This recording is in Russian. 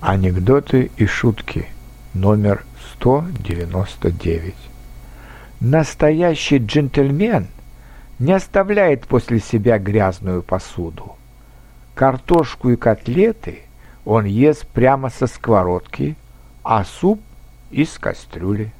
Анекдоты и шутки. Номер 199. Настоящий джентльмен не оставляет после себя грязную посуду. Картошку и котлеты он ест прямо со сковородки, а суп из кастрюли.